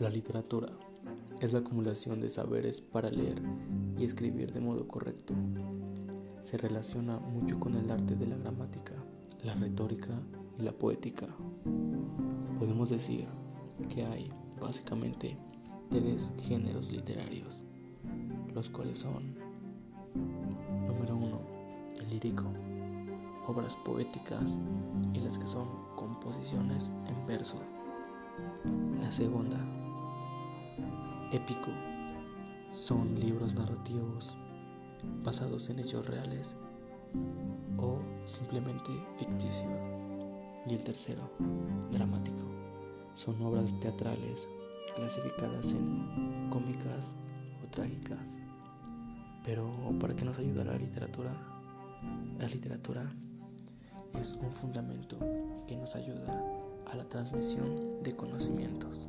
La literatura es la acumulación de saberes para leer y escribir de modo correcto. Se relaciona mucho con el arte de la gramática, la retórica y la poética. Podemos decir que hay básicamente tres géneros literarios, los cuales son, número uno, el lírico, obras poéticas y las que son composiciones en verso. La segunda, épico, son libros narrativos basados en hechos reales o simplemente ficticio. Y el tercero, dramático, son obras teatrales clasificadas en cómicas o trágicas. Pero ¿para qué nos ayuda la literatura? La literatura es un fundamento que nos ayuda a la transmisión de conocimientos.